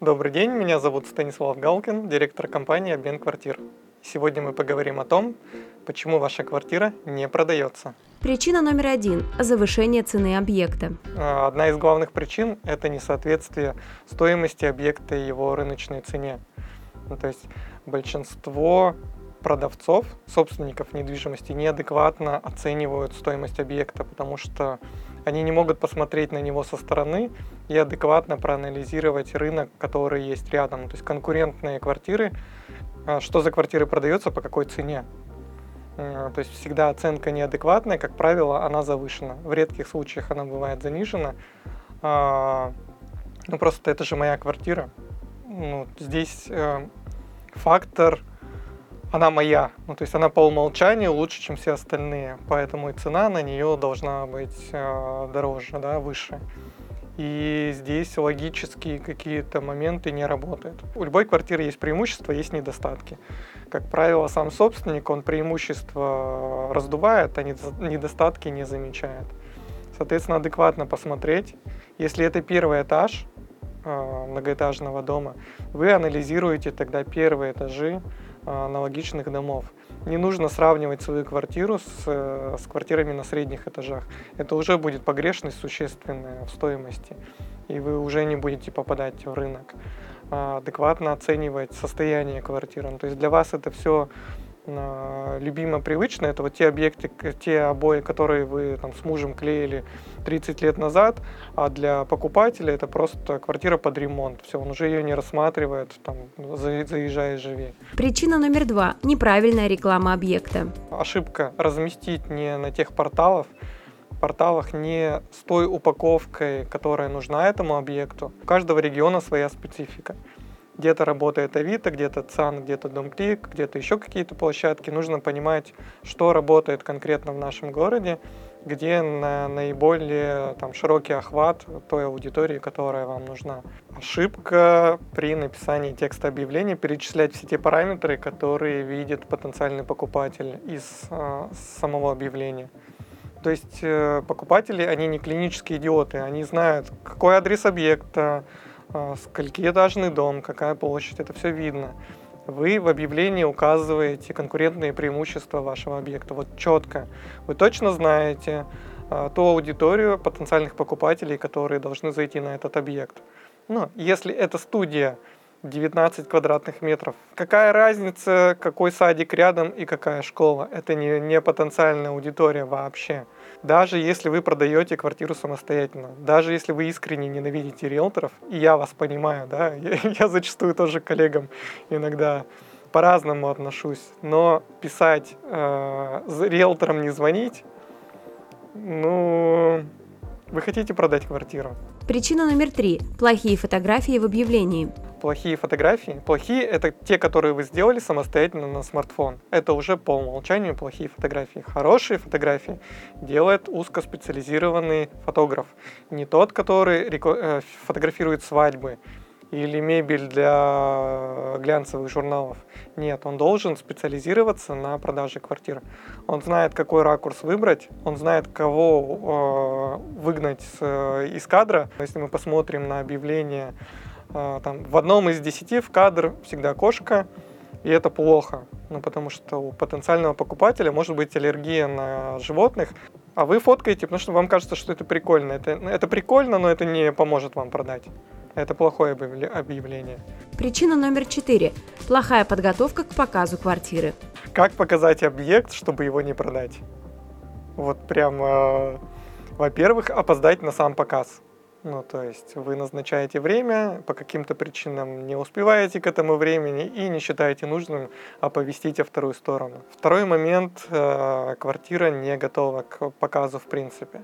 Добрый день, меня зовут Станислав Галкин, директор компании «Обмен квартир». Сегодня мы поговорим о том, почему ваша квартира не продается. Причина номер один – завышение цены объекта. А, Одна из главных причин – это несоответствие стоимости объекта и его рыночной цене. Ну, то есть большинство продавцов, собственников недвижимости неадекватно оценивают стоимость объекта, потому что они не могут посмотреть на него со стороны и адекватно проанализировать рынок, который есть рядом. То есть конкурентные квартиры, а, что за квартиры продается, по какой цене. Э, То есть всегда оценка неадекватная, как правило, она завышена. В редких случаях она бывает занижена. А, Ну просто это же моя квартира. Ну, здесь э, фактор, она моя. Ну, то есть она по умолчанию лучше, чем все остальные. Поэтому и цена на нее должна быть э, дороже, да, выше. И здесь логические какие-то моменты не работают. У любой квартиры есть преимущества, есть недостатки. Как правило, сам собственник, он преимущества раздувает, а недо- недостатки не замечает. Соответственно, адекватно посмотреть. Если это первый этаж э, многоэтажного дома, вы анализируете тогда первые этажи аналогичных домов. Не нужно сравнивать свою квартиру с, э, с квартирами на средних этажах. Это уже будет погрешность существенная в стоимости, и вы уже не будете попадать в рынок. А Адекватно оценивать состояние квартиры. Ну, То есть для вас это все любимо привычно, это вот те объекты, те обои, которые вы там с мужем клеили 30 лет назад, а для покупателя это просто квартира под ремонт. Все, он уже ее не рассматривает, там, за- заезжай живи. Причина номер два – неправильная реклама объекта. ошибка разместить не на тех порталах, порталах не с той упаковкой, которая нужна этому объекту. У каждого региона своя специфика. Где-то работает Авито, где-то ЦАН, где-то Домклик, где-то еще какие-то площадки. Нужно понимать, что работает конкретно в нашем городе, где на наиболее там, широкий охват той аудитории, которая вам нужна. Ошибка при написании текста объявления перечислять все те параметры, которые видит потенциальный покупатель из э, самого объявления. То есть э, покупатели, они не клинические идиоты, они знают, какой адрес объекта, сколькиэтажный дом, какая площадь, это все видно. Вы в объявлении указываете конкурентные преимущества вашего объекта, вот четко. Вы точно знаете э, ту аудиторию потенциальных покупателей, которые должны зайти на этот объект. Ну, если это студия 19 квадратных метров, какая разница, какой садик рядом и какая школа? Это не, не потенциальная аудитория вообще. Даже если вы продаете квартиру самостоятельно, даже если вы искренне ненавидите риэлторов, и я вас понимаю, да, я, я зачастую тоже коллегам иногда по-разному отношусь, но писать э, риэлторам не звонить, ну, вы хотите продать квартиру, Причина номер три – плохие фотографии в объявлении. плохие фотографии. Плохие – это те, которые вы сделали самостоятельно на смартфон. Это уже по умолчанию плохие фотографии. Хорошие фотографии делает узкоспециализированный фотограф. Не тот, который э, фотографирует свадьбы или мебель для глянцевых журналов. Нет, он должен специализироваться на продаже квартир. Он знает, какой ракурс выбрать, он знает, кого э, выгнать с, э, из кадра. Если мы посмотрим на объявление а, там, в одном из десяти в кадр всегда кошка, и это плохо, ну, потому что у потенциального покупателя может быть аллергия на животных, а вы фоткаете, потому что вам кажется, что это прикольно. Это, это прикольно, но это не поможет вам продать. Это плохое объявле- объявление. Причина номер четыре – плохая подготовка к показу квартиры. Как показать объект, чтобы его не продать? Вот прям, э, во-первых, опоздать на сам показ. Ну, то есть вы назначаете время, по каким-то причинам не успеваете к этому времени и не считаете нужным оповестить о вторую сторону. Второй момент, э, квартира не готова к показу в принципе.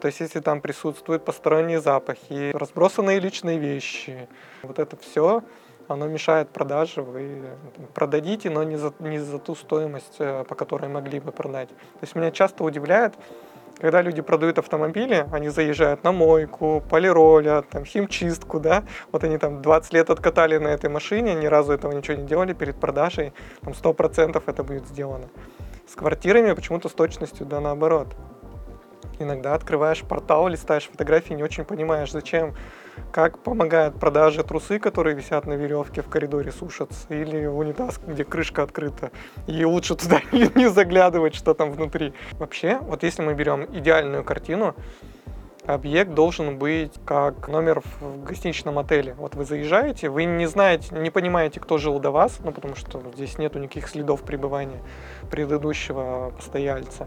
То есть если там присутствуют посторонние запахи, разбросанные личные вещи, вот это все, оно мешает продаже, вы продадите, но не за, не за ту стоимость, э, по которой могли бы продать. То есть меня часто удивляет, когда люди продают автомобили, они заезжают на мойку, полиролят, там, химчистку, да, вот они там 20 лет откатали на этой машине, ни разу этого ничего не делали перед продажей, там 100% это будет сделано. С квартирами почему-то с точностью да наоборот. Иногда открываешь портал, листаешь фотографии, не очень понимаешь, зачем как помогает продаже трусы, которые висят на веревке в коридоре сушатся, или унитаз, где крышка открыта, и лучше туда не заглядывать, что там внутри. Вообще, вот если мы берем идеальную картину, объект должен быть как номер в гостиничном отеле. Вот вы заезжаете, вы не знаете, не понимаете, кто жил до вас, ну потому что здесь нету никаких следов пребывания предыдущего постояльца.